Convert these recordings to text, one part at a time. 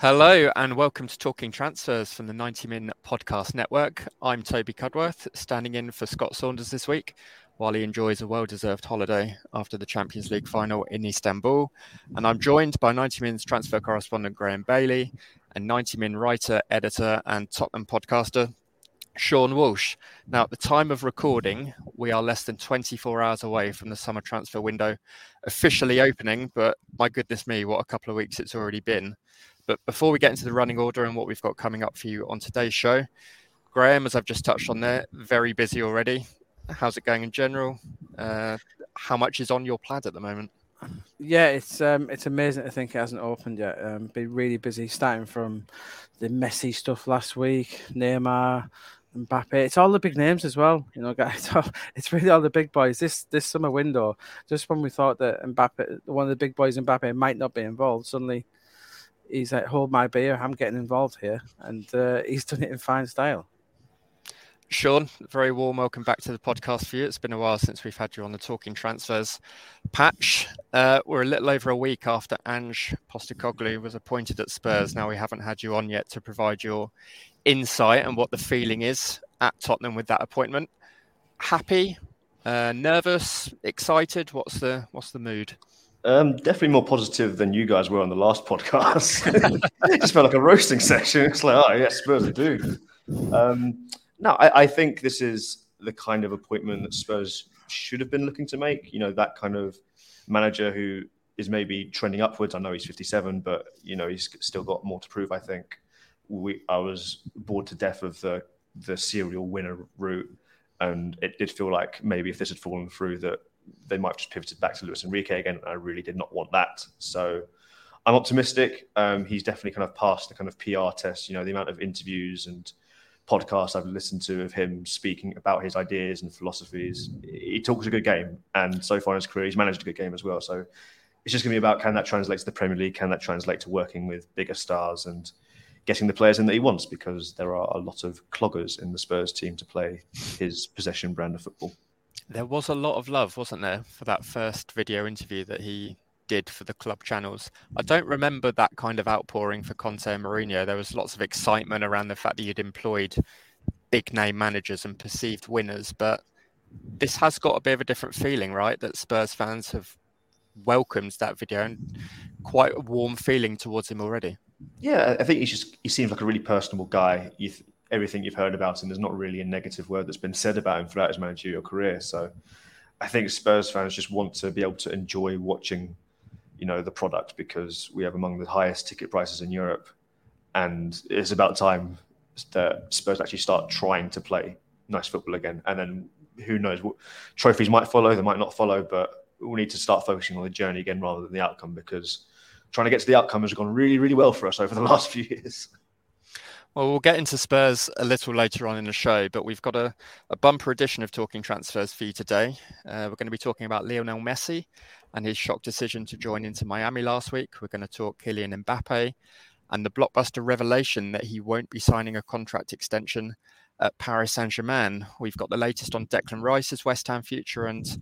Hello and welcome to Talking Transfers from the 90 Min Podcast Network. I'm Toby Cudworth, standing in for Scott Saunders this week while he enjoys a well deserved holiday after the Champions League final in Istanbul. And I'm joined by 90 Min's transfer correspondent Graeme Bailey and 90 Min writer, editor, and Tottenham podcaster Sean Walsh. Now, at the time of recording, we are less than 24 hours away from the summer transfer window officially opening, but my goodness me, what a couple of weeks it's already been. But before we get into the running order and what we've got coming up for you on today's show, Graeme, as I've just touched on there, very busy already. How's it going in general? Uh, how much is on your plaid at the moment? Yeah, it's um, it's amazing to think it hasn't opened yet. Um, been really busy, starting from the messy stuff last week, Neymar, Mbappe. It's all the big names as well, you know, guys. It's really all the big boys. This this summer window, just when we thought that Mbappe, one of the big boys, Mbappe, might not be involved, suddenly he's like, hold my beer, I'm getting involved here. And uh, he's done it in fine style. Sean, very warm welcome back to the podcast for you. It's been a while since we've had you on the Talking Transfers patch. Uh, we're a little over a week after Ange Postecoglou was appointed at Spurs. Now we haven't had you on yet to provide your insight and what the feeling is at Tottenham with that appointment. Happy, uh, nervous, excited? What's the what's the mood? Um, definitely more positive than you guys were on the last podcast. it just felt like a roasting session. It's like, oh, yes, Spurs doomed. Um, no, I, I, think this is the kind of appointment that Spurs should have been looking to make. You know, that kind of manager who is maybe trending upwards. I know he's 57, but, you know, he's still got more to prove, I think. We, I was bored to death of the, the serial winner route. And it did feel like maybe if this had fallen through, that they might have just pivoted back to Luis Enrique again. I really did not want that. So I'm optimistic. Um, he's definitely kind of passed the kind of PR test. You know, the amount of interviews and podcasts I've listened to of him speaking about his ideas and philosophies. He talks a good game, and so far in his career, he's managed a good game as well. So it's just going to be about can that translate to the Premier League? Can that translate to working with bigger stars and getting the players in that he wants? Because there are a lot of cloggers in the Spurs team to play his possession brand of football. There was a lot of love, wasn't there, for that first video interview that he did for the club channels. I don't remember that kind of outpouring for Conte and Mourinho. There was lots of excitement around the fact that you'd employed big name managers and perceived winners, but this has got a bit of a different feeling, right? That Spurs fans have welcomed that video and quite a warm feeling towards him already. Yeah, I think he's just he seems like a really personable guy. You th- everything you've heard about him, there's not really a negative word that's been said about him throughout his managerial career. So I think Spurs fans just want to be able to enjoy watching, you know, the product because we have among the highest ticket prices in Europe. And it's about time that Spurs actually start trying to play nice football again. And then who knows what trophies might follow, they might not follow, but we need to start focusing on the journey again rather than the outcome because trying to get to the outcome has gone really, really well for us over the last few years. Well, we'll get into Spurs a little later on in the show, but we've got a, a bumper edition of Talking Transfers for you today. Uh, we're going to be talking about Lionel Messi and his shock decision to join Inter Miami last week. We're going to talk Kylian Mbappe and the blockbuster revelation that he won't be signing a contract extension at Paris Saint Germain. We've got the latest on Declan Rice's West Ham future and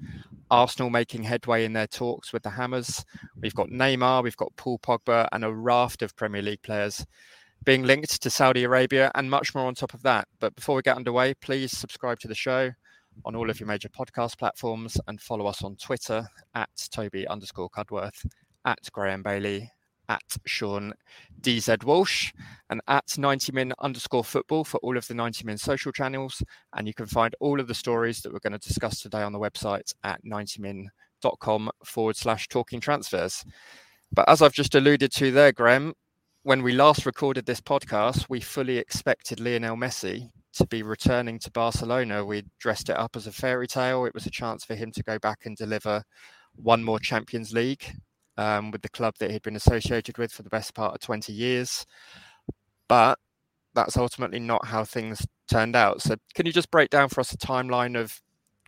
Arsenal making headway in their talks with the Hammers. We've got Neymar, we've got Paul Pogba, and a raft of Premier League players being linked to Saudi Arabia and much more on top of that. But before we get underway, please subscribe to the show on all of your major podcast platforms and follow us on Twitter at Toby underscore Cudworth, at Graeme Bailey, at Sean DZ Walsh, and at 90 min underscore football for all of the 90 min social channels. And you can find all of the stories that we're going to discuss today on the website at 90min.com forward slash talking transfers. But as I've just alluded to there, Graeme, when we last recorded this podcast, we fully expected Lionel Messi to be returning to Barcelona. We dressed it up as a fairy tale. It was a chance for him to go back and deliver one more Champions League. um, with the club that he'd been associated with for the best part of 20 years. But that's ultimately not how things turned out. So, can you just break down for us a timeline of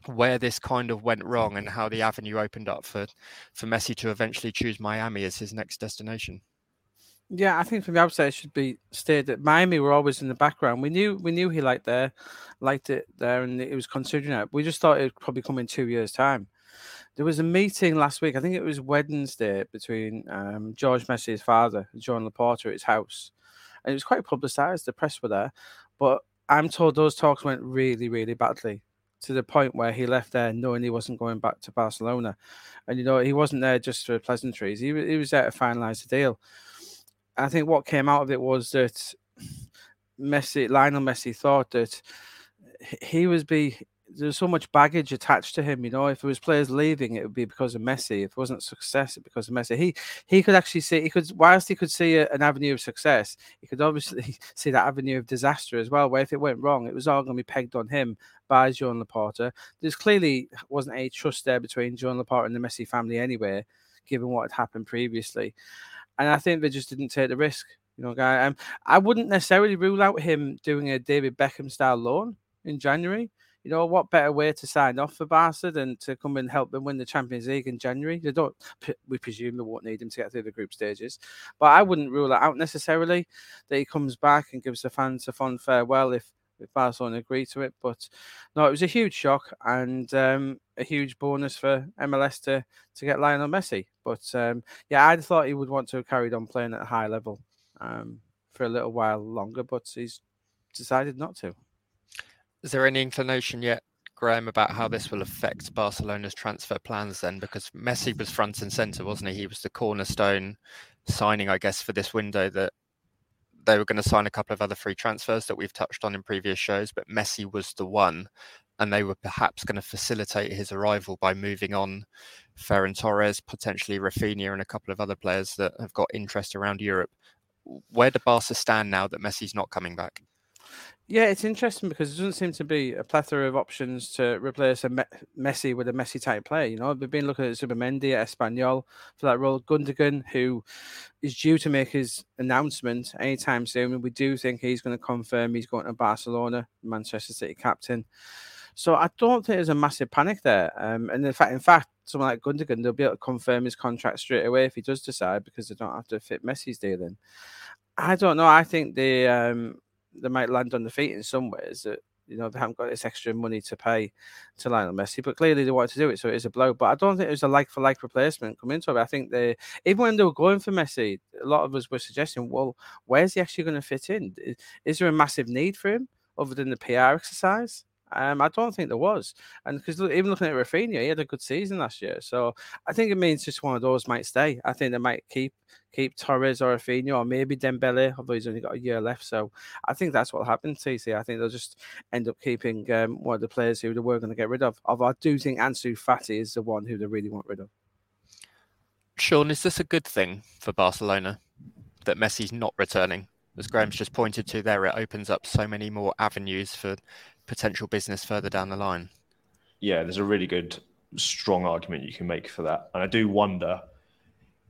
where this kind of went wrong and how the avenue opened up for for Messi to eventually choose Miami as his next destination? Yeah, I think from the outset it should be stated that Miami were always in the background. We knew we knew he liked there, liked it there, and it was considering it. We just thought it would probably come in two years' time. There was a meeting last week. I think it was Wednesday between um, George Messi's father, Joan Laporta, at his house, and it was quite publicised. The press were there, but I'm told those talks went really, really badly to the point where he left there knowing he wasn't going back to Barcelona, and you know he wasn't there just for pleasantries. He he was there to finalise the deal. I think what came out of it was that Messi, Lionel Messi, thought that he was be there's so much baggage attached to him. You know, if there was players leaving, it would be because of Messi. If it wasn't success, it because of Messi. He he could actually see he could whilst he could see a, an avenue of success, he could obviously see that avenue of disaster as well. Where if it went wrong, it was all going to be pegged on him by Joan Laporta. There's clearly wasn't a trust there between Joan Laporta and the Messi family anyway, given what had happened previously. And I think they just didn't take the risk. You know, guy. Um, I wouldn't necessarily rule out him doing a David Beckham style loan in January you know, what better way to sign off for Barca than to come and help them win the Champions League in January? They don't, we presume they won't need him to get through the group stages, but I wouldn't rule it out necessarily that he comes back and gives the fans a fond farewell if if Barcelona agree to it. But no, it was a huge shock and um, a huge bonus for MLS to to get Lionel Messi. But um, yeah, I thought he would want to have carried on playing at a high level um, for a little while longer, but he's decided not to. Is there any inclination yet, Graeme, about how this will affect Barcelona's transfer plans then? Because Messi was front and centre, wasn't he? He was the cornerstone signing, I guess, for this window that they were going to sign a couple of other free transfers that we've touched on in previous shows, but Messi was the one. And they were perhaps going to facilitate his arrival by moving on Ferran Torres, potentially Raphinha, and a couple of other players that have got interest around Europe. Where do Barca stand now that Messi's not coming back? Yeah, it's interesting because there doesn't seem to be a plethora of options to replace a Me- Messi with a Messi type player. You know, we've been looking at Zubimendi at Espanyol for that role. Gundogan, who is due to make his announcement anytime soon, and we do think he's going to confirm he's going to Barcelona, Manchester City captain. So I don't think there's a massive panic there. Um, and in fact, in fact, someone like Gundogan, they'll be able to confirm his contract straight away if he does decide because they don't have to fit Messi's deal in. I don't know. I think the um, they might land on the feet in some ways that you know they haven't got this extra money to pay to Lionel Messi, but clearly they want to do it, so it is a blow. But I don't think it was a like for like replacement coming into it. I think they even when they were going for Messi, a lot of us were suggesting, well, where's he actually going to fit in? Is there a massive need for him other than the PR exercise? Um, I don't think there was, and because even looking at Raphinha, he had a good season last year. So I think it means just one of those might stay. I think they might keep keep Torres or Raphinha or maybe Dembele, although he's only got a year left. So I think that's what happened. TC, I think they'll just end up keeping um, one of the players who they were going to get rid of. Although I do think Ansu Fati is the one who they really want rid of. Sean, is this a good thing for Barcelona that Messi's not returning? As Graeme's just pointed to there, it opens up so many more avenues for potential business further down the line. Yeah, there's a really good, strong argument you can make for that. And I do wonder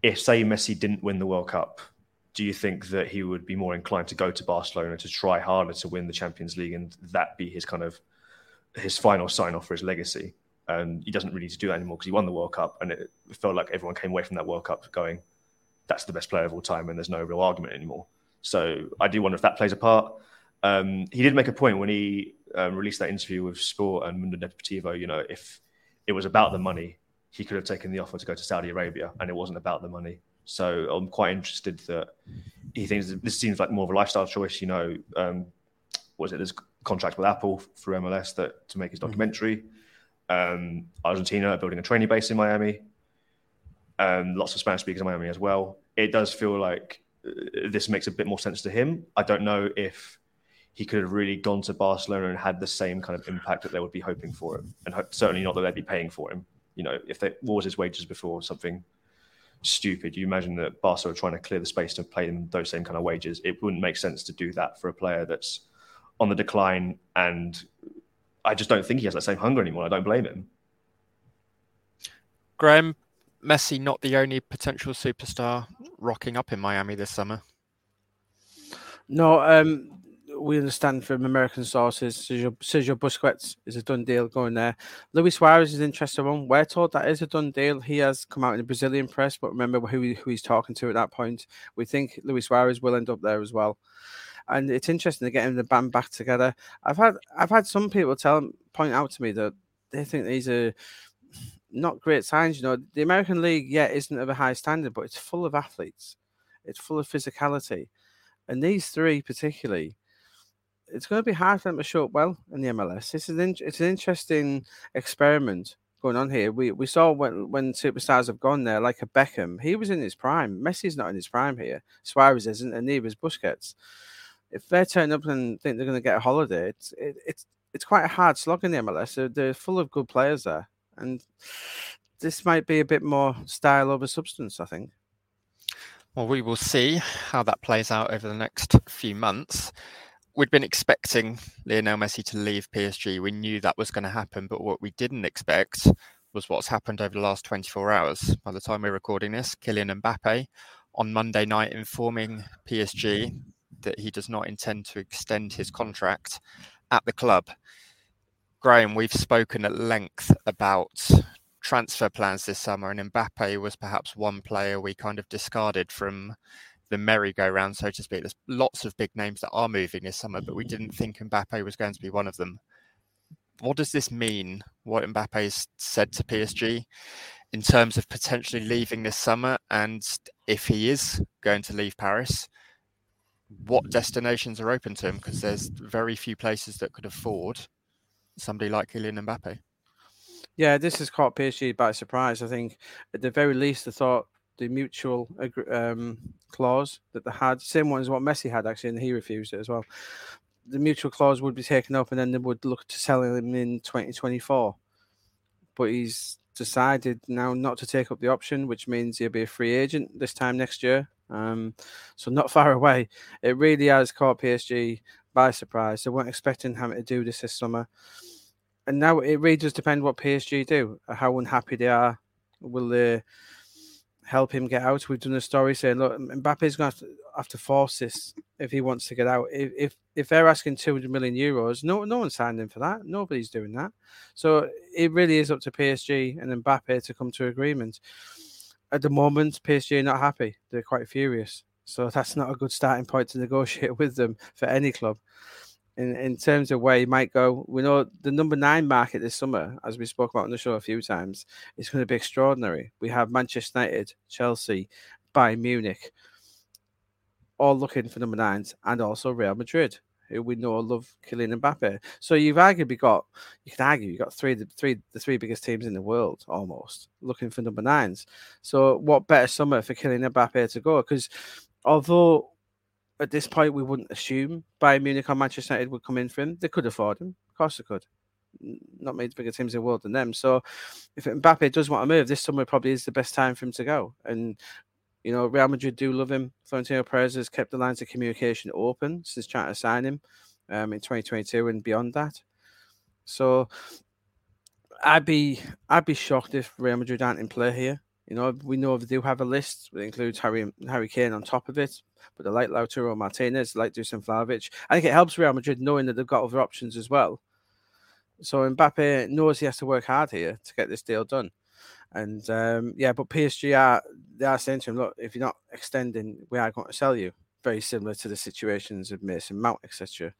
if, say, Messi didn't win the World Cup, do you think that he would be more inclined to go to Barcelona to try harder to win the Champions League and that be his kind of his final sign off for his legacy? And he doesn't really need to do that anymore because he won the World Cup and it felt like everyone came away from that World Cup going, that's the best player of all time and there's no real argument anymore. So I do wonder if that plays a part. Um, he did make a point when he um, released that interview with Sport and Mundo Deportivo. You know, if it was about the money, he could have taken the offer to go to Saudi Arabia, and it wasn't about the money. So I'm quite interested that he thinks this seems like more of a lifestyle choice. You know, um, was it there's contract with Apple through MLS that to make his mm-hmm. documentary. Um, Argentina building a training base in Miami. Um, lots of Spanish speakers in Miami as well. It does feel like uh, this makes a bit more sense to him. I don't know if he could have really gone to Barcelona and had the same kind of impact that they would be hoping for him, and certainly not that they'd be paying for him. You know, if they, what was his wages before something stupid? You imagine that Barca are trying to clear the space to pay them those same kind of wages. It wouldn't make sense to do that for a player that's on the decline, and I just don't think he has that same hunger anymore. I don't blame him. Graeme, Messi not the only potential superstar rocking up in Miami this summer? No, um, we understand from American sources, Sergio, Sergio Busquets is a done deal going there. Luis Suarez is an interesting one. We're told that is a done deal. He has come out in the Brazilian press, but remember who, who he's talking to at that point. We think Luis Suarez will end up there as well. And it's interesting to get him the band back together. I've had I've had some people tell point out to me that they think these are not great signs. You know, the American League, yeah, isn't of a high standard, but it's full of athletes. It's full of physicality. And these three particularly it's going to be hard for them to show up well in the MLS. Is an, it's an interesting experiment going on here. We we saw when when superstars have gone there, like a Beckham, he was in his prime. Messi's not in his prime here. Suarez isn't, and neither is Busquets. If they turn up and think they're going to get a holiday, it's it, it's it's quite a hard slog in the MLS. They're, they're full of good players there, and this might be a bit more style over substance. I think. Well, we will see how that plays out over the next few months we'd been expecting Lionel Messi to leave PSG. We knew that was going to happen, but what we didn't expect was what's happened over the last 24 hours. By the time we're recording this, Kylian Mbappe on Monday night informing PSG that he does not intend to extend his contract at the club. Graeme, we've spoken at length about transfer plans this summer, and Mbappe was perhaps one player we kind of discarded from the merry-go-round, so to speak. There's lots of big names that are moving this summer, but we didn't think Mbappe was going to be one of them. What does this mean? What Mbappe's said to PSG in terms of potentially leaving this summer, and if he is going to leave Paris, what destinations are open to him? Because there's very few places that could afford somebody like Kylian Mbappe. Yeah, this has caught PSG by surprise. I think at the very least, I thought the mutual um, clause that they had, same one as what Messi had actually, and he refused it as well. The mutual clause would be taken up, and then they would look to sell him in 2024. But he's decided now not to take up the option, which means he'll be a free agent this time next year. Um, so not far away. It really has caught PSG by surprise. They weren't expecting him to do this this summer. And now it really does depend what PSG do, how unhappy they are. Will they help him get out. We've done a story saying, look, Mbappe's going to have to, force this if he wants to get out. If, if if they're asking 200 million euros, no no one signed him for that. Nobody's doing that. So it really is up to PSG and Mbappe to come to agreement. At the moment, PSG are not happy. They're quite furious. So that's not a good starting point to negotiate with them for any club in, in terms of where he might go. We know the number nine market this summer, as we spoke about on the show a few times, is going to be extraordinary. We have Manchester United, Chelsea, Bayern Munich, all looking for number nines, and also Real Madrid, who we know love Kylian Mbappe. So you've arguably got, you can argue, you've got three, the three, the three biggest teams in the world almost looking for number nines. So what better summer for Kylian Mbappe to go? Because although at this point, we wouldn't assume Bayern Munich or Manchester United would come in for him. They could afford him. Of course they could. Not made bigger teams in the world than them. So if Mbappe does want to move, this summer probably is the best time for him to go. And, you know, Real Madrid do love him. Florentino Perez has kept the lines of communication open since trying to sign him um, in 2022 and beyond that. So I'd be I'd be shocked if Real Madrid aren't in play here. You know, we know they do have a list that includes Harry Harry Kane on top of it, but they like Lautaro Martinez, like Dusan Vlahovic. I think it helps Real Madrid knowing that they've got other options as well. So Mbappe knows he has to work hard here to get this deal done. And um, yeah, but PSG are they are saying to him, look, if you're not extending, we are going to sell you. Very similar to the situations of Mason Mount, etc.,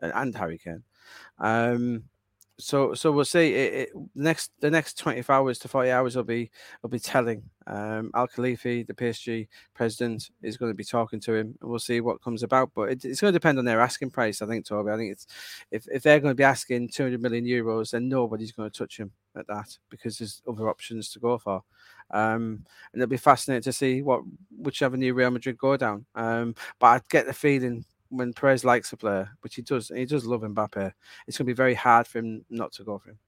and, and Harry Kane. Um, so so we'll see. It, it, next the next twenty four hours to forty hours will be will be telling. Um, Al Khelaifi, the PSG president, is going to be talking to him, and we'll see what comes about. But it, it's going to depend on their asking price, I think, Toby. I think it's if, if they're going to be asking two hundred million euros, then nobody's going to touch him at that because there's other options to go for. Um, and it'll be fascinating to see what whichever new Real Madrid go down. Um, but I get the feeling when Perez likes a player, which he does, he does love Mbappe, it's going to be very hard for him not to go for him.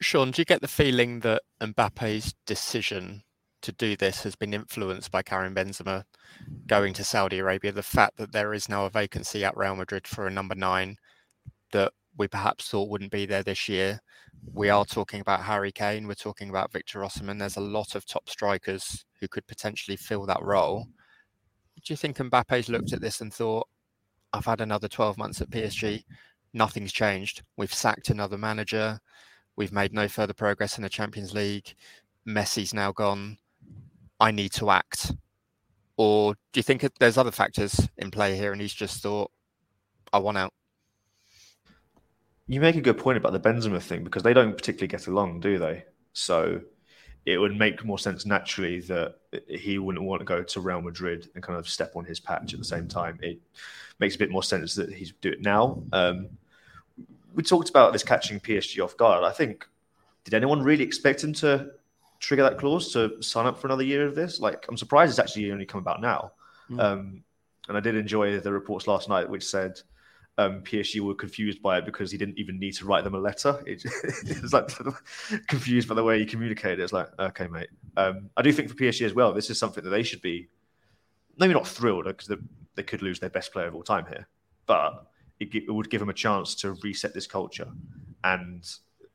Sean, do you get the feeling that Mbappe's decision to do this has been influenced by Karim Benzema going to Saudi Arabia? The fact that there is now a vacancy at Real Madrid for a number nine, that we perhaps thought wouldn't be there this year. We are talking about Harry Kane. We're talking about Victor Osimhen. There's a lot of top strikers who could potentially fill that role. Do you think Mbappe's looked at this and thought, I've had another 12 months at PSG, nothing's changed. We've sacked another manager. We've made no further progress in the Champions League. Messi's now gone. I need to act. Or do you think there's other factors in play here and he's just thought, I want out? You make a good point about the Benzema thing because they don't particularly get along, do they? So it would make more sense naturally that he wouldn't want to go to Real Madrid and kind of step on his patch at the same time. It makes a bit more sense that he's do it now. Um, we talked about this catching PSG off guard. I think did anyone really expect him to trigger that clause to sign up for another year of this? Like, I'm surprised it's actually only come about now. Mm. Um, and I did enjoy the reports last night, which said um, PSG were confused by it because he didn't even need to write them a letter. It, it was like confused by the way he communicated. It's like, okay, mate. Um, I do think for PSG as well, this is something that they should be maybe not thrilled because they could lose their best player of all time here, but it, it would give them a chance to reset this culture. And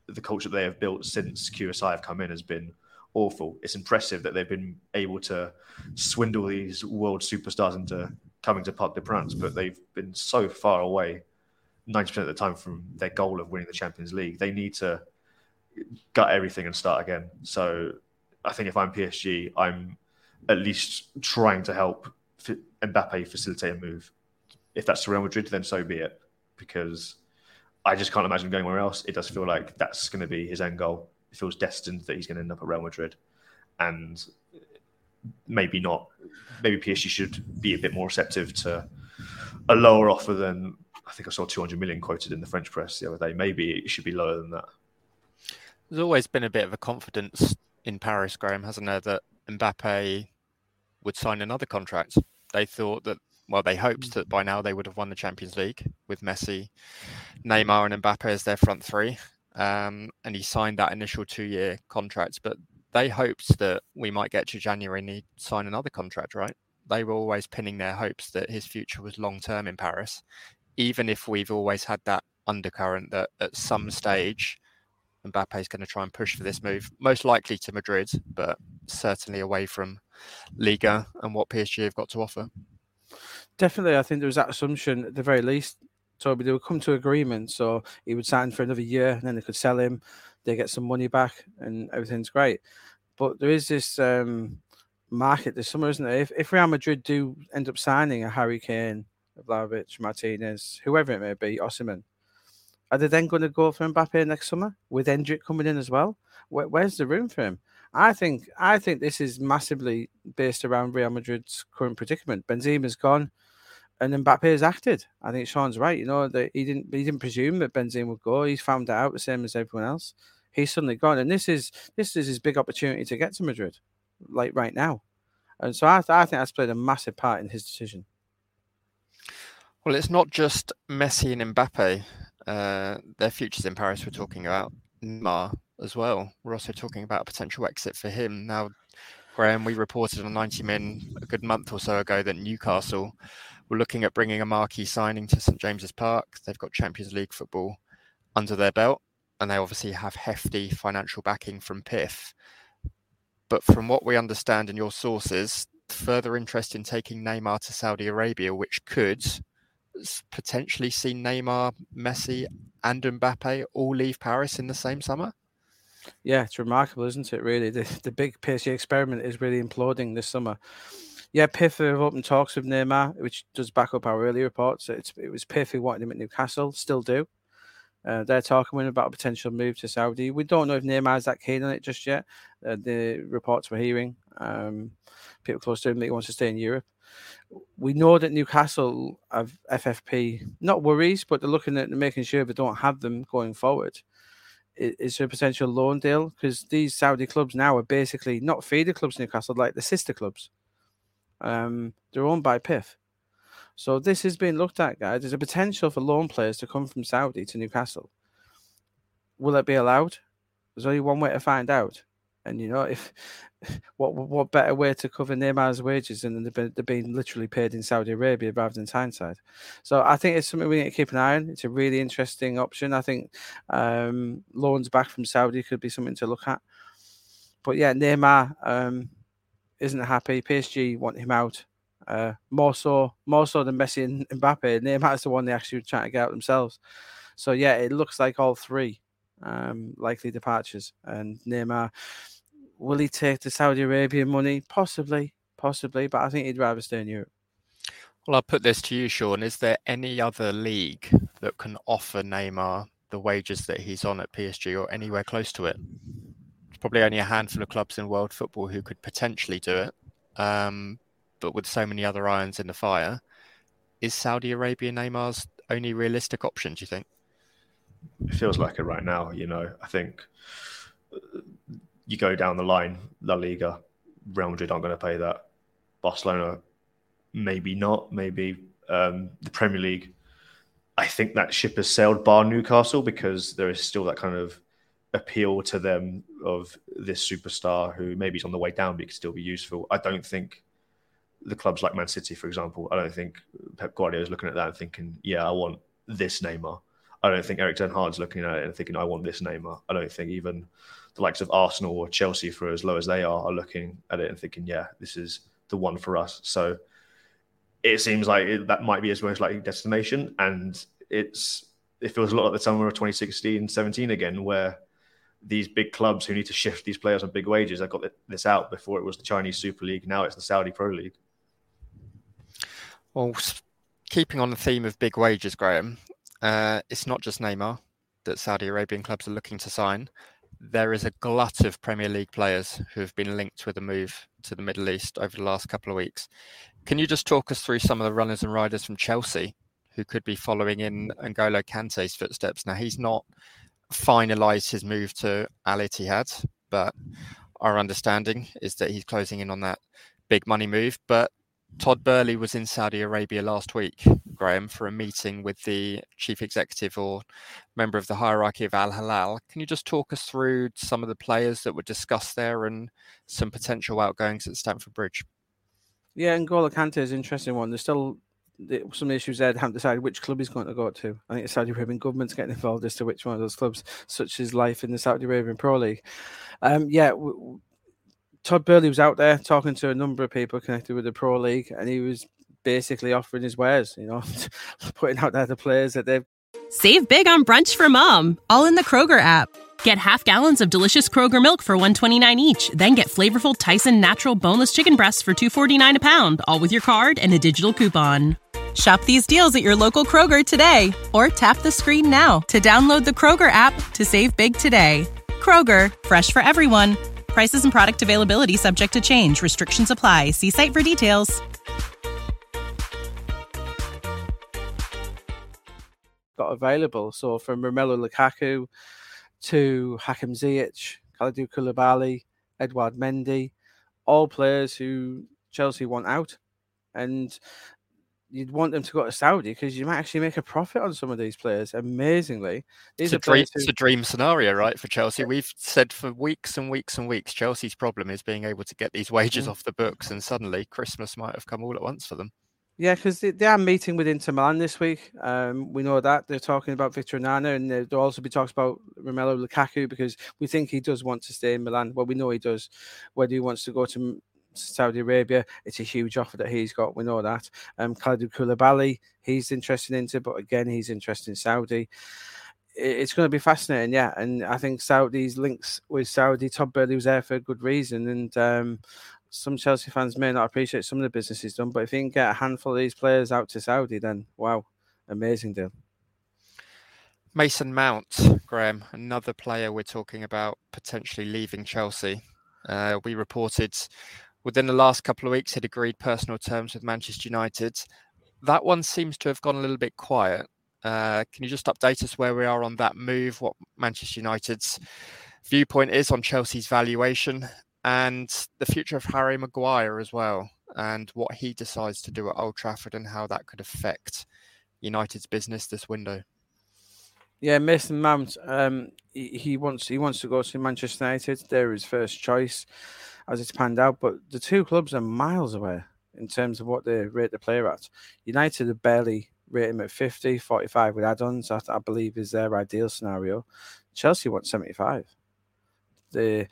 the culture they have built since QSI have come in has been awful. It's impressive that they've been able to swindle these world superstars into coming to Parc des Princes, but they've been so far away 90% of the time from their goal of winning the Champions League. They need to gut everything and start again. So I think if I'm PSG, I'm at least trying to help Mbappe facilitate a move. If that's to Real Madrid, then so be it. Because I just can't imagine going anywhere else. It does feel like that's going to be his end goal. It feels destined that he's going to end up at Real Madrid. And maybe not. Maybe PSG should be a bit more receptive to a lower offer than I think I saw 200 million quoted in the French press the other day. Maybe it should be lower than that. There's always been a bit of a confidence in Paris, Graeme, hasn't there, that Mbappe would sign another contract. They thought that, well, they hoped that by now they would have won the Champions League with Messi, Neymar, and Mbappe as their front three. Um, and he signed that initial two year contract. But they hoped that we might get to January and he'd sign another contract, right? They were always pinning their hopes that his future was long term in Paris, even if we've always had that undercurrent that at some stage Mbappe is going to try and push for this move, most likely to Madrid, but certainly away from Liga and what PSG have got to offer. Definitely, I think there was that assumption at the very least. Toby, they would come to agreement, so he would sign for another year, and then they could sell him they get some money back and everything's great. But there is this um, market this summer, isn't there? If, if Real Madrid do end up signing a Harry Kane, Vlahovic, Martinez, whoever it may be, Osimhen, are they then going to go for Mbappe next summer with Endrick coming in as well? Where, where's the room for him? I think I think this is massively based around Real Madrid's current predicament. Benzema's gone, and Mbappe has acted. I think Sean's right. You know that he didn't he didn't presume that Benzema would go. He's found that out the same as everyone else he's suddenly gone, and this is this is his big opportunity to get to Madrid, like right now, and so I, I think that's played a massive part in his decision. Well, it's not just Messi and Mbappe. Uh, their futures in Paris. We're talking about Neymar as well. We're also talking about a potential exit for him. Now, Graeme, we reported on 90 Min a good month or so ago that Newcastle were looking at bringing a marquee signing to St James's Park. They've got Champions League football under their belt and they obviously have hefty financial backing from PIF. But from what we understand in your sources, further interest in taking Neymar to Saudi Arabia, which could potentially see Neymar, Messi, and Mbappe all leave Paris in the same summer. Yeah, it's remarkable, isn't it? Really, the the big PSG experiment is really imploding this summer. Yeah, PIF have opened talks with Neymar, which does back up our earlier reports. It's, it was PIF who wanted him at Newcastle, still do. Uh, they're talking about a potential move to Saudi. We don't know if Neymar's that keen on it just yet. Uh, the reports we're hearing, um, people close to him that he wants to stay in Europe. We know that Newcastle have FFP, not worries, but they're looking at making sure they don't have them going forward. Is there a potential loan deal? Because these Saudi clubs now are basically not feeder clubs, Newcastle, like the sister clubs. Um, they're owned by PIF. So this is being looked at, guys. There's a potential for loan players to come from Saudi to Newcastle. Will it be allowed? There's only one way to find out. And you know, if what what better way to cover Neymar's wages than they're, being literally paid in Saudi Arabia rather than Tyneside? So I think it's something we need to keep an eye on. It's a really interesting option. I think um, loans back from Saudi could be something to look at. But yeah, Neymar um, isn't happy. PSG want him out. Uh, more so, more so than Messi and Mbappe. Neymar's the one they actually were trying to get out themselves. So yeah, it looks like all three um, likely departures. And Neymar Will he take the Saudi Arabian money? Possibly, possibly, but I think he'd rather stay in Europe. Well, I'll put this to you, Sean. Is there any other league that can offer Neymar the wages that he's on at PSG or anywhere close to it? Probably only a handful of clubs in world football who could potentially do it. Um, but with so many other irons in the fire, is Saudi Arabia Neymar's only realistic option, do you think? It feels like it right now, you know. I think you go down the line, La Liga, Real Madrid aren't going to pay that. Barcelona, maybe not. Maybe um, the Premier League. I think that ship has sailed bar Newcastle because there is still that kind of appeal to them of this superstar who maybe is on the way down but could still be useful. I don't think the clubs like Man City, for example, I don't think Pep Guardiola is looking at that and thinking, yeah, I want this Neymar. I don't think Erik Ten Hag's looking at it and thinking, I want this Neymar. I don't think even the likes of Arsenal or Chelsea, for as low as they are, are looking at it and thinking, yeah, this is the one for us. So it seems like it, that might be his most likely destination. And it's it feels a lot like the summer of 2016 17 again, where these big clubs who need to shift these players on big wages, I got this out before it was the Chinese Super League. Now it's the Saudi Pro League. Well, keeping on the theme of big wages, Graham, uh, it's not just Neymar that Saudi Arabian clubs are looking to sign there is a glut of Premier League players who have been linked with a move to the Middle East over the last couple of weeks. Can you just talk us through some of the runners and riders from Chelsea who could be following in N'Golo Kante's footsteps? Now, he's not finalised his move to Al Ittihad, but our understanding is that he's closing in on that big money move. But Todd Boehly was in Saudi Arabia last week, Graeme, for a meeting with the chief executive or member of the hierarchy of Al Hilal. Can you just talk us through some of the players that were discussed there and some potential outgoings at Stamford Bridge? Yeah, N'Golo Kante is an interesting one. There's still some issues there. They haven't decided which club he's going to go to. I think the Saudi Arabian government's getting involved as to which one of those clubs, such as life in the Saudi Arabian Pro League. Um, yeah, w- Todd Boehly was out there talking to a number of people connected with the Pro League, and he was basically offering his wares, you know, putting out there the players that they've. Save big on brunch for mom, all in the Kroger app. Get half gallons of delicious Kroger milk for 129 each, then get flavorful Tyson natural boneless chicken breasts for 249 a pound, all with your card and a digital coupon. Shop these deals at your local Kroger today, or tap the screen now to download the Kroger app to save big today. Kroger, fresh for everyone. Prices and product availability subject to change. Restrictions apply. See site for details. Got available. So from Romelu Lukaku to Hakim Ziyech, Kalidou Koulibaly, Edouard Mendy, all players who Chelsea want out. And you'd want them to go to Saudi because you might actually make a profit on some of these players. Amazingly, these it's, a dream, who... it's a dream scenario, right, for Chelsea. We've said for weeks and weeks and weeks, Chelsea's problem is being able to get these wages mm. off the books, and suddenly Christmas might have come all at once for them. Yeah, because they, they, are meeting with Inter Milan this week. Um, we know that they're talking about Victor Nana, and there'll also be talks about Romelu Lukaku because we think he does want to stay in Milan. Well, we know he does. Whether he wants to go to Saudi Arabia. It's a huge offer that he's got. We know that. Um, Kalidou Koulibaly, he's interested into, but again, he's interested in Saudi. It's going to be fascinating, yeah. And I think Saudi's links with Saudi, Todd Boehly was there for a good reason. And um, some Chelsea fans may not appreciate some of the business he's done, but if he can get a handful of these players out to Saudi, then wow, amazing deal. Mason Mount, Graeme, another player we're talking about potentially leaving Chelsea. Uh, we reported within the last couple of weeks had agreed personal terms with Manchester United. That one seems to have gone a little bit quiet. Uh, can you just update us where we are on that move? What Manchester United's viewpoint is on Chelsea's valuation and the future of Harry Maguire as well, and what he decides to do at Old Trafford and how that could affect United's business this window? Yeah, Mason Mount. Um, he, he wants he wants to go to Manchester United. They're his first choice, as it's panned out. But the two clubs are miles away in terms of what they rate the player at. United are barely rate him at 50, 45 with add-ons. That I believe is their ideal scenario. Chelsea want 75. The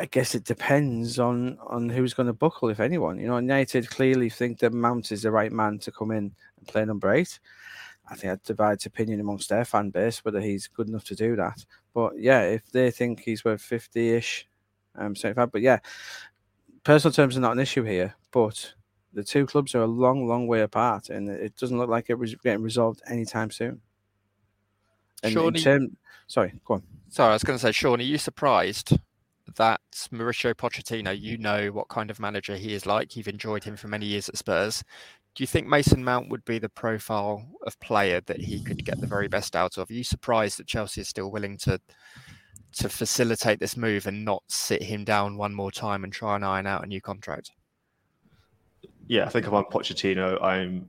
I guess it depends on on who's going to buckle, if anyone. You know, United clearly think that Mount is the right man to come in and play number eight. I think that divides opinion amongst their fan base whether he's good enough to do that. But yeah, if they think he's worth fifty ish, um, seventy five. But yeah, personal terms are not an issue here. But the two clubs are a long, long way apart, and it doesn't look like it was getting resolved anytime soon. And Sean, term, sorry, go on. Sorry, I was going to say, Sean, are you surprised that Mauricio Pochettino, you know what kind of manager he is like. You've enjoyed him for many years at Spurs. Do you think Mason Mount would be the profile of player that he could get the very best out of? Are you surprised that Chelsea is still willing to to facilitate this move and not sit him down one more time and try and iron out a new contract? Yeah, I think if I'm Pochettino, I'm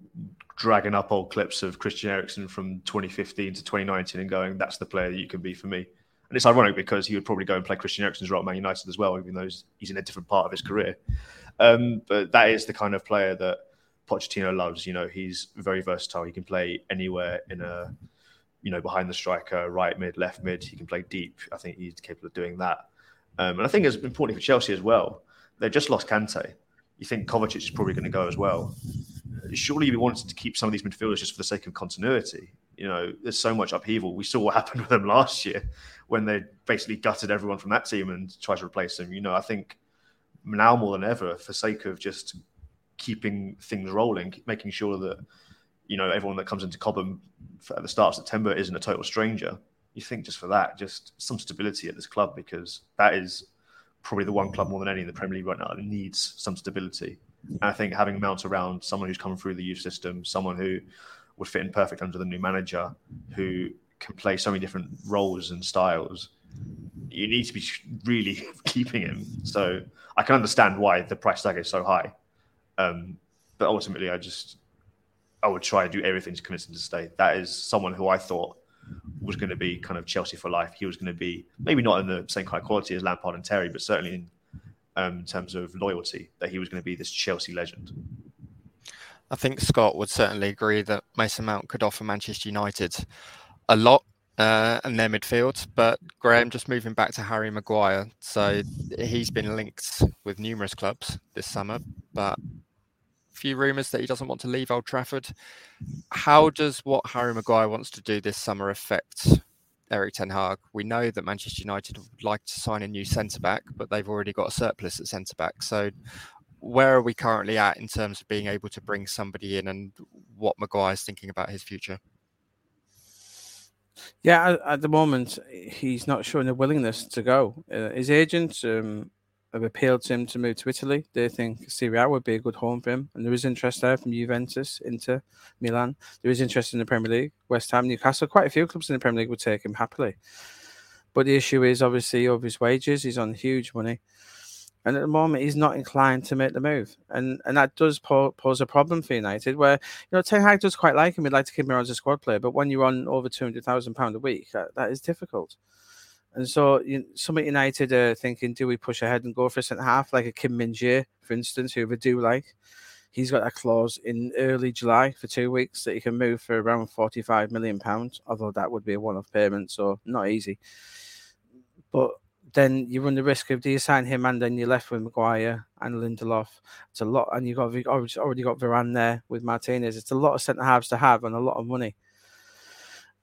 dragging up old clips of Christian Eriksen from 2015 to 2019 and going, "That's the player that you can be for me." And it's ironic because he would probably go and play Christian Eriksen's role at Man United as well, even though he's in a different part of his career. Um, but that is the kind of player that Pochettino loves. You know, he's very versatile. He can play anywhere in a, you know, behind the striker, right mid, left mid. He can play deep. I think he's capable of doing that. Um, and I think it's important for Chelsea as well. They just lost Kante. You think Kovacic is probably going to go as well. Surely you wanted to keep some of these midfielders just for the sake of continuity. You know, there's so much upheaval. We saw what happened with them last year when they basically gutted everyone from that team and tried to replace them. You know, I think now more than ever, for sake of just keeping things rolling, making sure that you know everyone that comes into Cobham at the start of September isn't a total stranger. You think just for that, just some stability at this club because that is probably the one club more than any in the Premier League right now that needs some stability. And I think having Mount around someone who's come through the youth system, someone who would fit in perfect under the new manager, who can play so many different roles and styles, you need to be really keeping him. So I can understand why the price tag is so high. Um, but ultimately, I just I would try to do everything to convince him to stay. That is someone who I thought was going to be kind of Chelsea for life. He was going to be maybe not in the same kind of quality as Lampard and Terry, but certainly in, um, in terms of loyalty, that he was going to be this Chelsea legend. I think Scott would certainly agree that Mason Mount could offer Manchester United a lot uh, and their midfield. But Graeme, just moving back to Harry Maguire, so he's been linked with numerous clubs this summer, but few rumours that he doesn't want to leave Old Trafford. How does what Harry Maguire wants to do this summer affect Erik Ten Hag? We know that Manchester United would like to sign a new centre back, but they've already got a surplus at centre back. So, where are we currently at in terms of being able to bring somebody in, and what Maguire's thinking about his future? Yeah, at, at the moment, he's not showing a willingness to go. Uh, his agent um, have appealed to him to move to Italy. They think Serie A would be a good home for him, and there is interest there from Juventus, Inter, Milan. There is interest in the Premier League, West Ham, Newcastle. Quite a few clubs in the Premier League would take him happily. But the issue is obviously of his wages. He's on huge money, and at the moment he's not inclined to make the move, and and that does po- pose a problem for United. Where you know Ten Hag does quite like him. He'd like to keep him around as a squad player, but when you're on over two hundred thousand pound a week, that, that is difficult. And so you, some at United are thinking, do we push ahead and go for a centre half like a Kim Min Jae, for instance, who we do like? He's got a clause in early July for two weeks that he can move for around forty-five million pounds. Although that would be a one-off payment, so not easy. But then you run the risk of do you sign him and then you're left with Maguire and Lindelof. It's a lot, and you've got oh, already got Varane there with Martinez. It's a lot of centre halves to have and a lot of money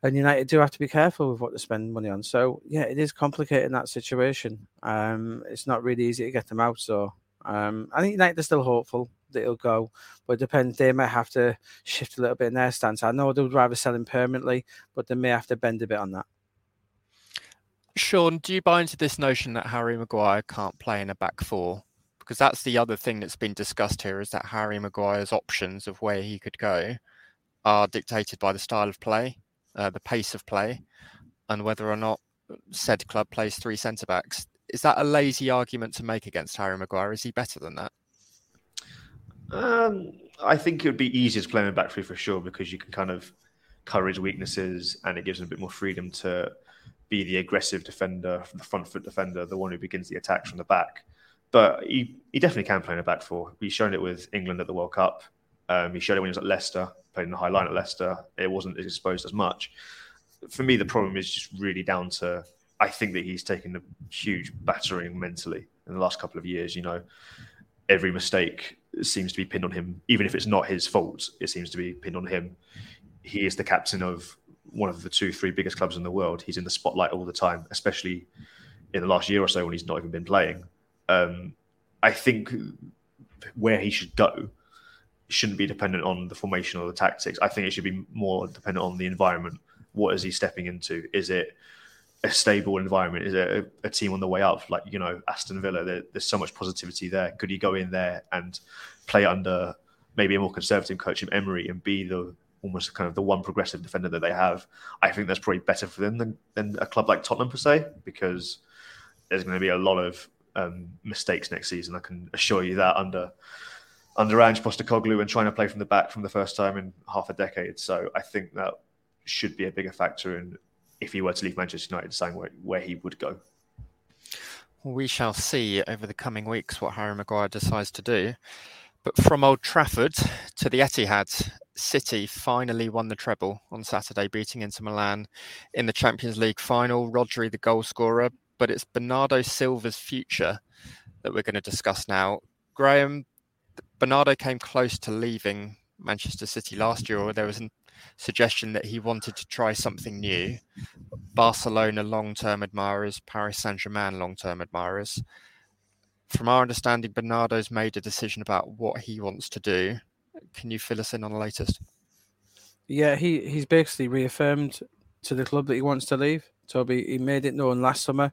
and United do have to be careful with what they spend money on. So yeah, it is complicated in that situation. Um, it's not really easy to get them out. So um, I think United are still hopeful that it'll go, but it depends. They might have to shift a little bit in their stance. I know they would rather sell him permanently, but they may have to bend a bit on that. Sean, do you buy into this notion that Harry Maguire can't play in a back four? Because that's the other thing that's been discussed here is that Harry Maguire's options of where he could go are dictated by the style of play uh, the pace of play, and whether or not said club plays three centre backs. Is that a lazy argument to make against Harry Maguire? Is he better than that? Um, I think it would be easier to play him in back three for sure because you can kind of cover his weaknesses, and it gives him a bit more freedom to be the aggressive defender, the front foot defender, the one who begins the attacks from the back. But he, he definitely can play in a back four. He's shown it with England at the World Cup. Um, he showed it when he was at Leicester, played in the high line at Leicester. It wasn't exposed as much. For me, the problem is just really down to I think that he's taken a huge battering mentally in the last couple of years. You know, every mistake seems to be pinned on him, even if it's not his fault. It seems to be pinned on him. He is the captain of one of the two, three biggest clubs in the world. He's in the spotlight all the time, especially in the last year or so when he's not even been playing. Um, I think where he should go shouldn't be dependent on the formation or the tactics. I think it should be more dependent on the environment. What is he stepping into? Is it a stable environment? Is it a, a team on the way up? Like you know, Aston Villa. There, there's so much positivity there. Could he go in there and play under maybe a more conservative coach in Emery and be the almost kind of the one progressive defender that they have? I think that's probably better for them than, than a club like Tottenham per se, because there's going to be a lot of um, mistakes next season. I can assure you that under under Ange Postecoglou and trying to play from the back from the first time in half a decade. So I think that should be a bigger factor in if he were to leave Manchester United, saying where, where he would go. We shall see over the coming weeks what Harry Maguire decides to do. But from Old Trafford to the Etihad, City finally won the treble on Saturday, beating Inter Milan in the Champions League final. Rodri, the goal scorer, but it's Bernardo Silva's future that we're going to discuss now. Graeme, Bernardo came close to leaving Manchester City last year, or there was a suggestion that he wanted to try something new. Barcelona long term admirers, Paris Saint Germain long term admirers. From our understanding, Bernardo's made a decision about what he wants to do. Can you fill us in on the latest? Yeah, he, he's basically reaffirmed to the club that he wants to leave. Toby, he made it known last summer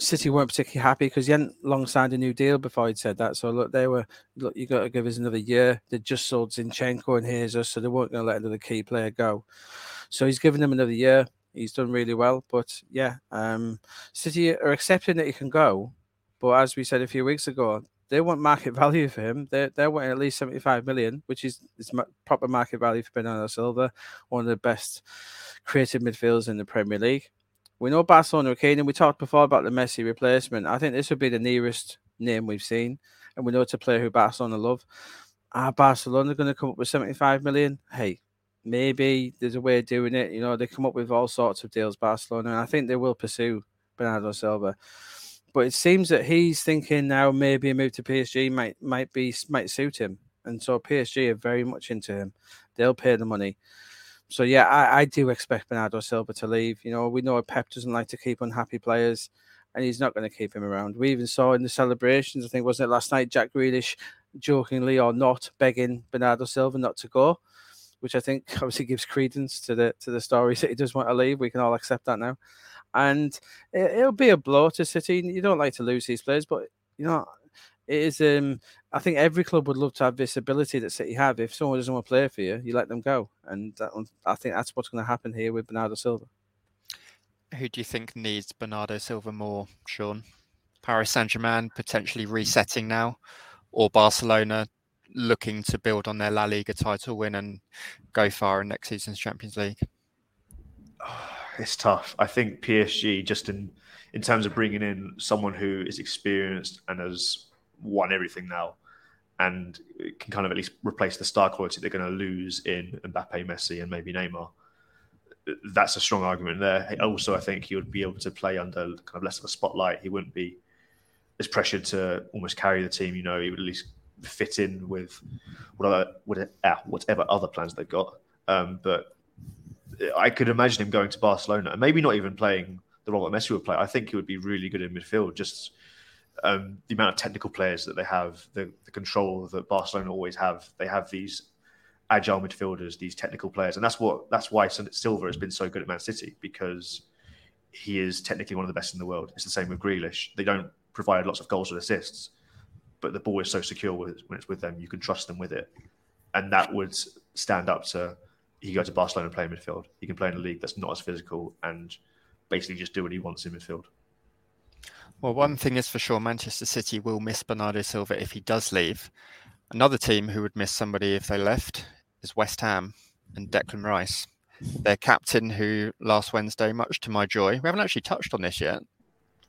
City weren't particularly happy because he hadn't long signed a new deal before he'd said that. So look, they were look, you got to give us another year. They just sold Zinchenko and here's us, so they weren't going to let another key player go. So he's given them another year. He's done really well, but yeah, um, City are accepting that he can go. But as we said a few weeks ago, they want market value for him. They're, they're at least 75 million, which is, is proper market value for Bernardo Silva, one of the best creative midfielders in the Premier League. We know Barcelona are and we talked before about the Messi replacement. I think this would be the nearest name we've seen, and we know it's a player who Barcelona love. Are Barcelona going to come up with 75 million? Hey, maybe there's a way of doing it. You know, they come up with all sorts of deals, Barcelona, and I think they will pursue Bernardo Silva. But it seems that he's thinking now maybe a move to PSG might might be might suit him, and so PSG are very much into him. They'll pay the money. So yeah, I, I do expect Bernardo Silva to leave. You know, we know Pep doesn't like to keep unhappy players, and he's not going to keep him around. We even saw in the celebrations, I think wasn't it last night, Jack Grealish jokingly or not begging Bernardo Silva not to go, which I think obviously gives credence to the to the stories that he does want to leave. We can all accept that now, and it, will be a blow to City. You don't like to lose these players, but you know it is um I think every club would love to have this ability that City have. If someone doesn't want to play for you, you let them go, and that, I think that's what's going to happen here with Bernardo Silva. Who do you think needs Bernardo Silva more, Sean? Paris Saint Germain potentially resetting now, or Barcelona looking to build on their La Liga title win and go far in next season's Champions League? It's tough. I think PSG just in in terms of bringing in someone who is experienced and has won everything now and can kind of at least replace the star quality they're going to lose in Mbappe, Messi, and maybe Neymar. That's a strong argument there. Also, I think he would be able to play under kind of less of a spotlight. He wouldn't be as pressured to almost carry the team. You know, he would at least fit in with whatever, whatever other plans they've got. Um, but I could imagine him going to Barcelona and maybe not even playing the role that Messi would play. I think he would be really good in midfield. Just um, the amount of technical players that they have, the, the control that Barcelona always have. They have these agile midfielders, these technical players, and that's what that's why Silva has been so good at Man City because he is technically one of the best in the world. It's the same with Grealish. They don't provide lots of goals or assists, but the ball is so secure when it's with them. You can trust them with it, and that would stand up to. He go to Barcelona and play midfield. He can play in a league that's not as physical and basically just do what he wants in midfield. Well, one thing is for sure Manchester City will miss Bernardo Silva if he does leave. Another team who would miss somebody if they left is West Ham and Declan Rice. their captain, who last Wednesday, much to my joy, we haven't actually touched on this yet.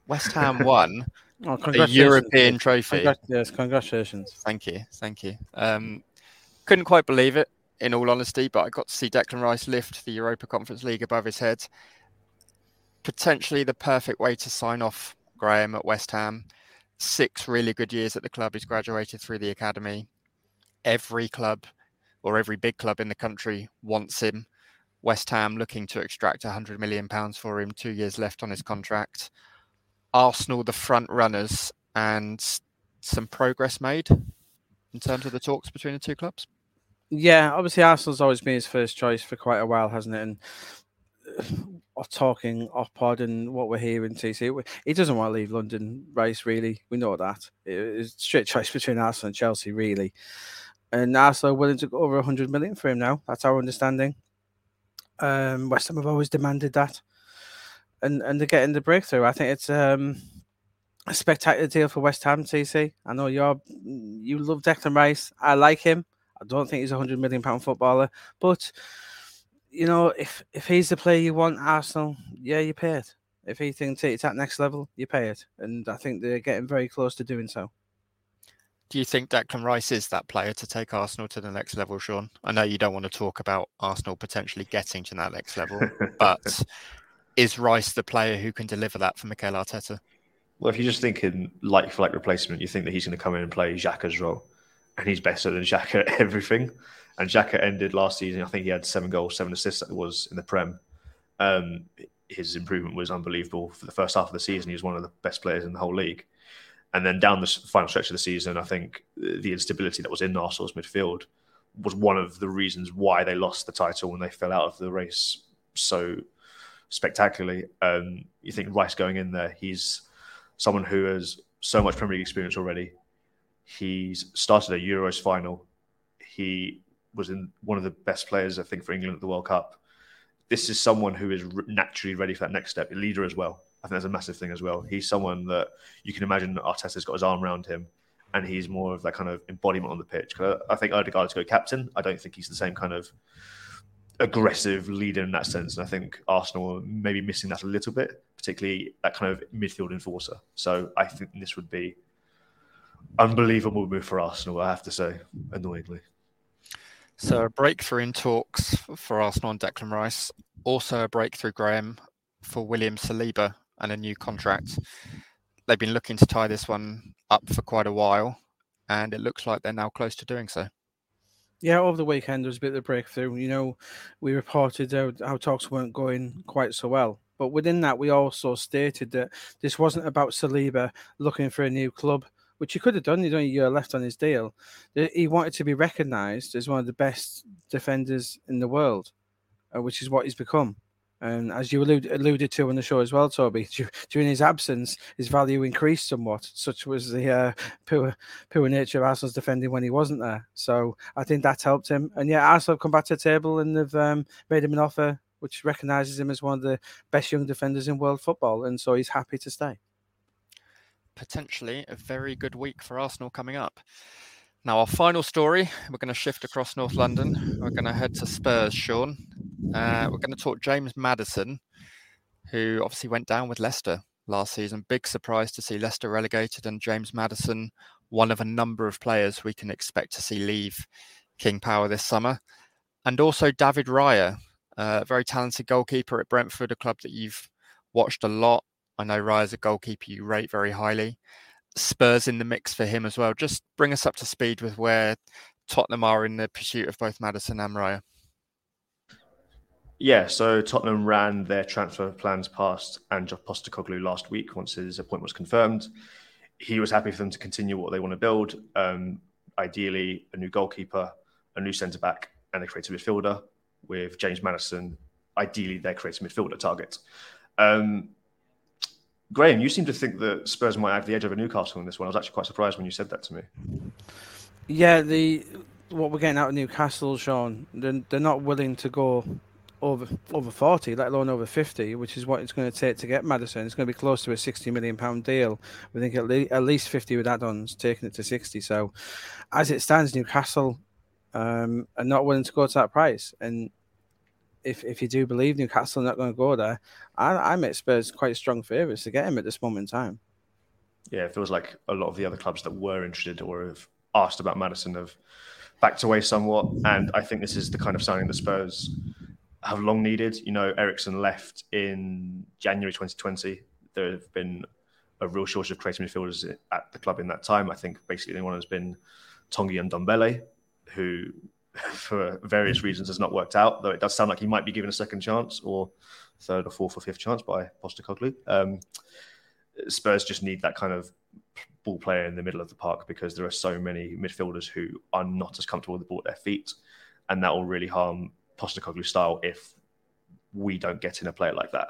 West Ham won Oh, the European trophy. Congrat- yes, congratulations. Thank you, thank you. Um, couldn't quite believe it, in all honesty, but I got to see Declan Rice lift the Europa Conference League above his head. Potentially the perfect way to sign off Graeme at West Ham. Six really good years at the club. He's graduated through the academy. Every club or every big club in the country wants him. West Ham looking to extract 100 million pounds for him. Two years left on his contract. Arsenal, the front runners, and some progress made in terms of the talks between the two clubs. Yeah, obviously Arsenal's always been his first choice for quite a while, hasn't it? And talking off pod and what we're hearing, TC, he doesn't want to leave London. race, really, we know that. It's a straight choice between Arsenal and Chelsea, really. And Arsenal willing to go over 100 million for him now. That's our understanding. Um, West Ham have always demanded that, and and they're getting the breakthrough. I think it's um, a spectacular deal for West Ham. TC, I know you're you love Declan Rice. I like him. I don't think he's a hundred million pound footballer, but you know if if he's the player you want, Arsenal, yeah, you pay it. If he thinks it's at next level, you pay it, and I think they're getting very close to doing so. Do you think Declan Rice is that player to take Arsenal to the next level, Sean? I know you don't want to talk about Arsenal potentially getting to that next level, but is Rice the player who can deliver that for Mikel Arteta? Well, if you're just thinking like for like replacement, you think that he's going to come in and play Xhaka's role, and he's better than Xhaka at everything. And Xhaka ended last season. I think he had seven goals, seven assists. That was in the Prem. Um, his improvement was unbelievable for the first half of the season. He was one of the best players in the whole league. And then down the final stretch of the season, I think the instability that was in Arsenal's midfield was one of the reasons why they lost the title when they fell out of the race so spectacularly. Um, you think Rice going in there, he's someone who has so much Premier League experience already. He's started a Euros final. He was in one of the best players, I think, for England at the World Cup. This is someone who is naturally ready for that next step, a leader as well. I think that's a massive thing as well. He's someone that you can imagine Arteta's got his arm around him, and he's more of that kind of embodiment on the pitch. I think Odegaard's go captain. I don't think he's the same kind of aggressive leader in that sense. And I think Arsenal are maybe missing that a little bit, particularly that kind of midfield enforcer. So I think this would be unbelievable move for Arsenal. I have to say, annoyingly. So a breakthrough in talks for Arsenal and Declan Rice. Also a breakthrough, Graeme, for William Saliba and a new contract. They've been looking to tie this one up for quite a while, and it looks like they're now close to doing so. Yeah, over the weekend there was a bit of a breakthrough. You know, we reported how, how talks weren't going quite so well. But within that, we also stated that this wasn't about Saliba looking for a new club, which he could have done. He's only year left on his deal. He wanted to be recognised as one of the best defenders in the world, uh, which is what he's become. And as you alluded, alluded to on the show as well, Toby, during his absence, his value increased somewhat. Such was the uh, poor, poor nature of Arsenal's defending when he wasn't there. So I think that helped him. And yeah, Arsenal have come back to the table and they've um, made him an offer which recognises him as one of the best young defenders in world football. And so he's happy to stay. Potentially a very good week for Arsenal coming up. Now, our final story, we're going to shift across North London. We're going to head to Spurs, Sean. Uh, we're going to talk James Maddison, who obviously went down with Leicester last season. Big surprise to see Leicester relegated, and James Maddison, one of a number of players we can expect to see leave King Power this summer. And also David Raya, a very talented goalkeeper at Brentford, a club that you've watched a lot. I know Raya's a goalkeeper you rate very highly. Spurs in the mix for him as well. Just bring us up to speed with where Tottenham are in the pursuit of both Maddison and Raya. Yeah, so Tottenham ran their transfer plans past Ange Postecoglou last week once his appointment was confirmed. He was happy for them to continue what they want to build. Um, ideally, a new goalkeeper, a new centre back, and a creative midfielder with James Maddison, Ideally, their creative midfielder target. Um, Graeme, you seem to think that Spurs might have the edge over Newcastle in this one. I was actually quite surprised when you said that to me. Yeah, the what we're getting out of Newcastle, Sean, they're, they're not willing to go over over 40, let alone over 50, which is what it's going to take to get Maddison. It's going to be close to a 60 million pound deal. We think at, le- at least 50 with add-ons, taking it to 60. So, as it stands, Newcastle um, are not willing to go to that price, and if if you do believe Newcastle are not going to go there, I, I make Spurs quite strong favourites to get him at this moment in time. Yeah, it feels like a lot of the other clubs that were interested or have asked about Maddison have backed away somewhat, and I think this is the kind of signing the Spurs have long needed. You know, Eriksen left in January 2020. There have been a real shortage of creative midfielders at the club in that time. I think basically the one has been Tanguy and Ndombele, who for various reasons has not worked out, though it does sound like he might be given a second chance or third or fourth or fifth chance by Postecoglou. Um, Spurs just need that kind of ball player in the middle of the park because there are so many midfielders who are not as comfortable with the ball at their feet, and that will really harm Postecoglou style if we don't get in a player like that.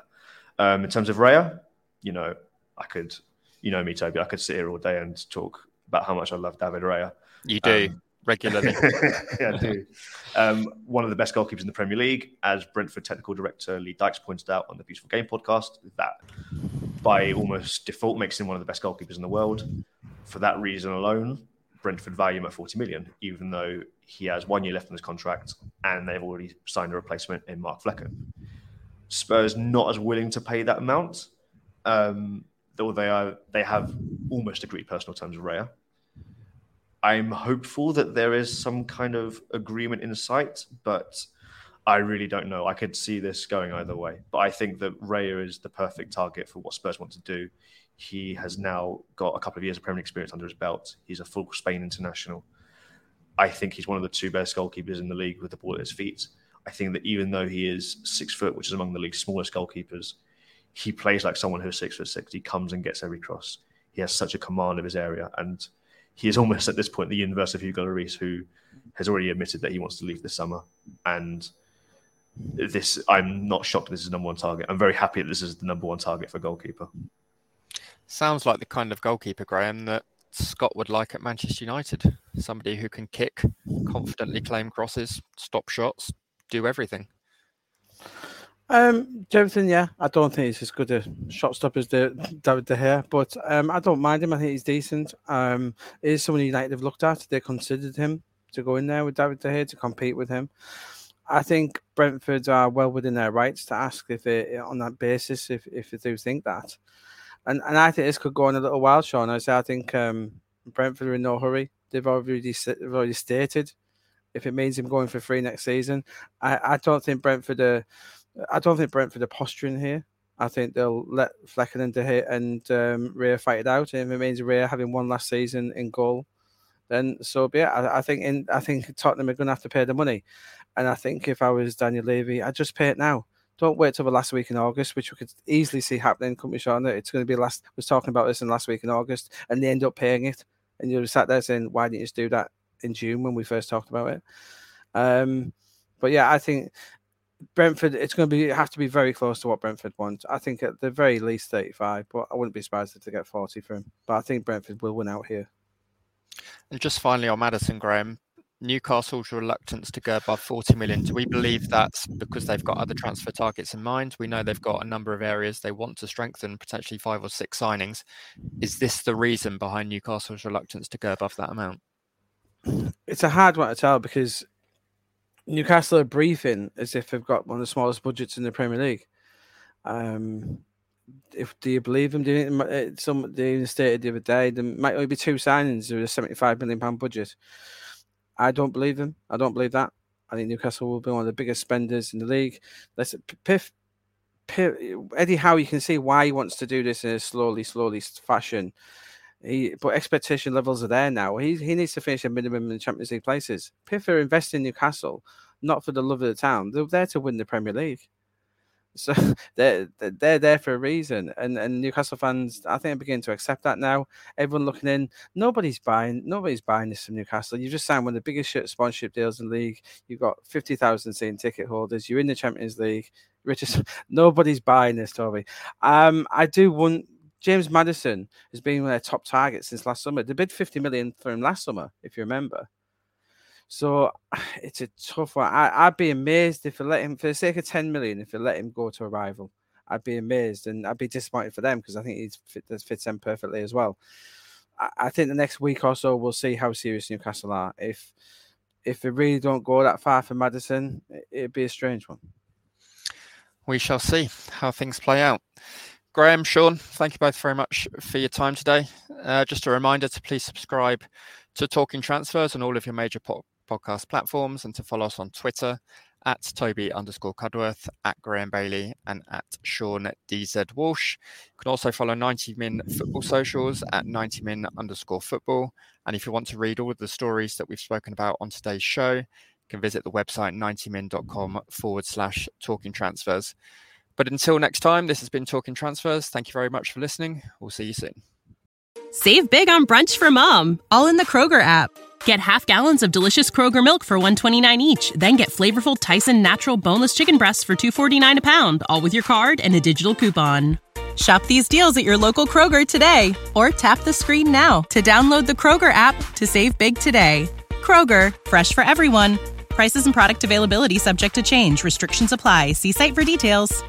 Um, in terms of Raya, you know, I could, you know me, Toby, I could sit here all day and talk about how much I love David Raya. You do. Um, regularly. yeah, I do. Um, one of the best goalkeepers in the Premier League, as Brentford technical director Lee Dykes pointed out on the Beautiful Game podcast, that by almost default makes him one of the best goalkeepers in the world. For that reason alone, Brentford value him at 40 million, even though he has one year left on his contract and they've already signed a replacement in Mark Flekken. Spurs not as willing to pay that amount, um, though they are they have almost agreed personal terms with Raya. I'm hopeful that there is some kind of agreement in sight, but I really don't know. I could see this going either way. But I think that Raya is the perfect target for what Spurs want to do. He has now got a couple of years of Premier League experience under his belt. He's a full Spain international. I think he's one of the two best goalkeepers in the league with the ball at his feet. I think that even though he is six foot, which is among the league's smallest goalkeepers, he plays like someone who's six foot six. He comes and gets every cross. He has such a command of his area, and he is almost at this point the universe of Hugo Lloris, who has already admitted that he wants to leave this summer. And this, I'm not shocked this is the number one target. I'm very happy that this is the number one target for goalkeeper. Sounds like the kind of goalkeeper, Graeme, that Scott would like at Manchester United. Somebody who can kick, confidently claim crosses, stop shots, do everything. Um, Jonathan, yeah, I don't think he's as good a shot as David De Gea, but um, I don't mind him. I think he's decent. Um, is someone United have looked at. They considered him to go in there with David De Gea to compete with him. I think Brentford are well within their rights to ask if it on that basis if if they do think that, and and I think this could go on a little while, Sean. I say I think um, Brentford are in no hurry. They've already they've already stated if it means him going for free next season. I, I don't think Brentford are I don't think Brentford are posturing here. I think they'll let Flekken and hit and um, fight it out. And if it means Raya having one last season in goal, then so be it. I, I think in I think Tottenham are going to have to pay the money, and I think if I was Daniel Levy, I'd just pay it now. Don't wait till the last week in August, which we could easily see happening. Couldn't we, It's going to be last. was talking about this in last week in August, and they end up paying it. And you're sat there saying, "Why didn't you just do that in June when we first talked about it?" Um, but yeah, I think Brentford, it's going to be have to be very close to what Brentford want. I think at the very least 35, but I wouldn't be surprised if they get 40 for him. But I think Brentford will win out here. And just finally on Maddison Graeme, Newcastle's reluctance to go above 40 million. Do we believe that's because they've got other transfer targets in mind? We know they've got a number of areas they want to strengthen, potentially five or six signings. Is this the reason behind Newcastle's reluctance to go above that amount? It's a hard one to tell because Newcastle are briefing as if they've got one of the smallest budgets in the Premier League. Um, if do you believe them? Do you, uh, some they even stated the other day there might only be two signings with a seventy-five million pound budget. I don't believe them. I don't believe that. I think Newcastle will be one of the biggest spenders in the league. Let's Piff, Piff Eddie Howe. You can see why he wants to do this in a slowly, slowly fashion. He, but expectation levels are there now. He he needs to finish a minimum in the Champions League places. PIF are investing in Newcastle, not for the love of the town. They're there to win the Premier League. So they're they're there for a reason, and and Newcastle fans, I think, are beginning to accept that now. Everyone looking in, nobody's buying, nobody's buying this from Newcastle. You've just signed one of the biggest sponsorship deals in the league. You've got fifty thousand season ticket holders. You're in the Champions League. Richest, nobody's buying this, Toby. Um, I do want James Maddison has been their top target since last summer. They bid 50 million for him last summer, if you remember. So it's a tough one. I, would be amazed if they let him, for the sake of 10 million, if they let him go to a rival. I'd be amazed and I'd be disappointed for them because I think he fit, fits them perfectly as well. I, I think the next week or so we'll see how serious Newcastle are. If if they really don't go that far for Maddison, it, it'd be a strange one. we shall see how things play out. Graeme, Sean, thank you both very much for your time today. Uh, just a reminder to please subscribe to Talking Transfers on all of your major po- podcast platforms and to follow us on Twitter at Toby underscore Cudworth, at Graeme Bailey, and at Sean DZ Walsh. You can also follow 90 Min Football Socials at 90 Min underscore football. And if you want to read all of the stories that we've spoken about on today's show, you can visit the website 90min.com forward slash talking transfers. But until next time, this has been Talking Transfers. Thank you very much for listening. We'll see you soon. Save big on brunch for mom, all in the Kroger app. Get half gallons of delicious Kroger milk for 129 each, then get flavorful Tyson natural boneless chicken breasts for 249 a pound, all with your card and a digital coupon. Shop these deals at your local Kroger today or tap the screen now to download the Kroger app to save big today. Kroger, fresh for everyone. Prices and product availability subject to change. Restrictions apply. See site for details.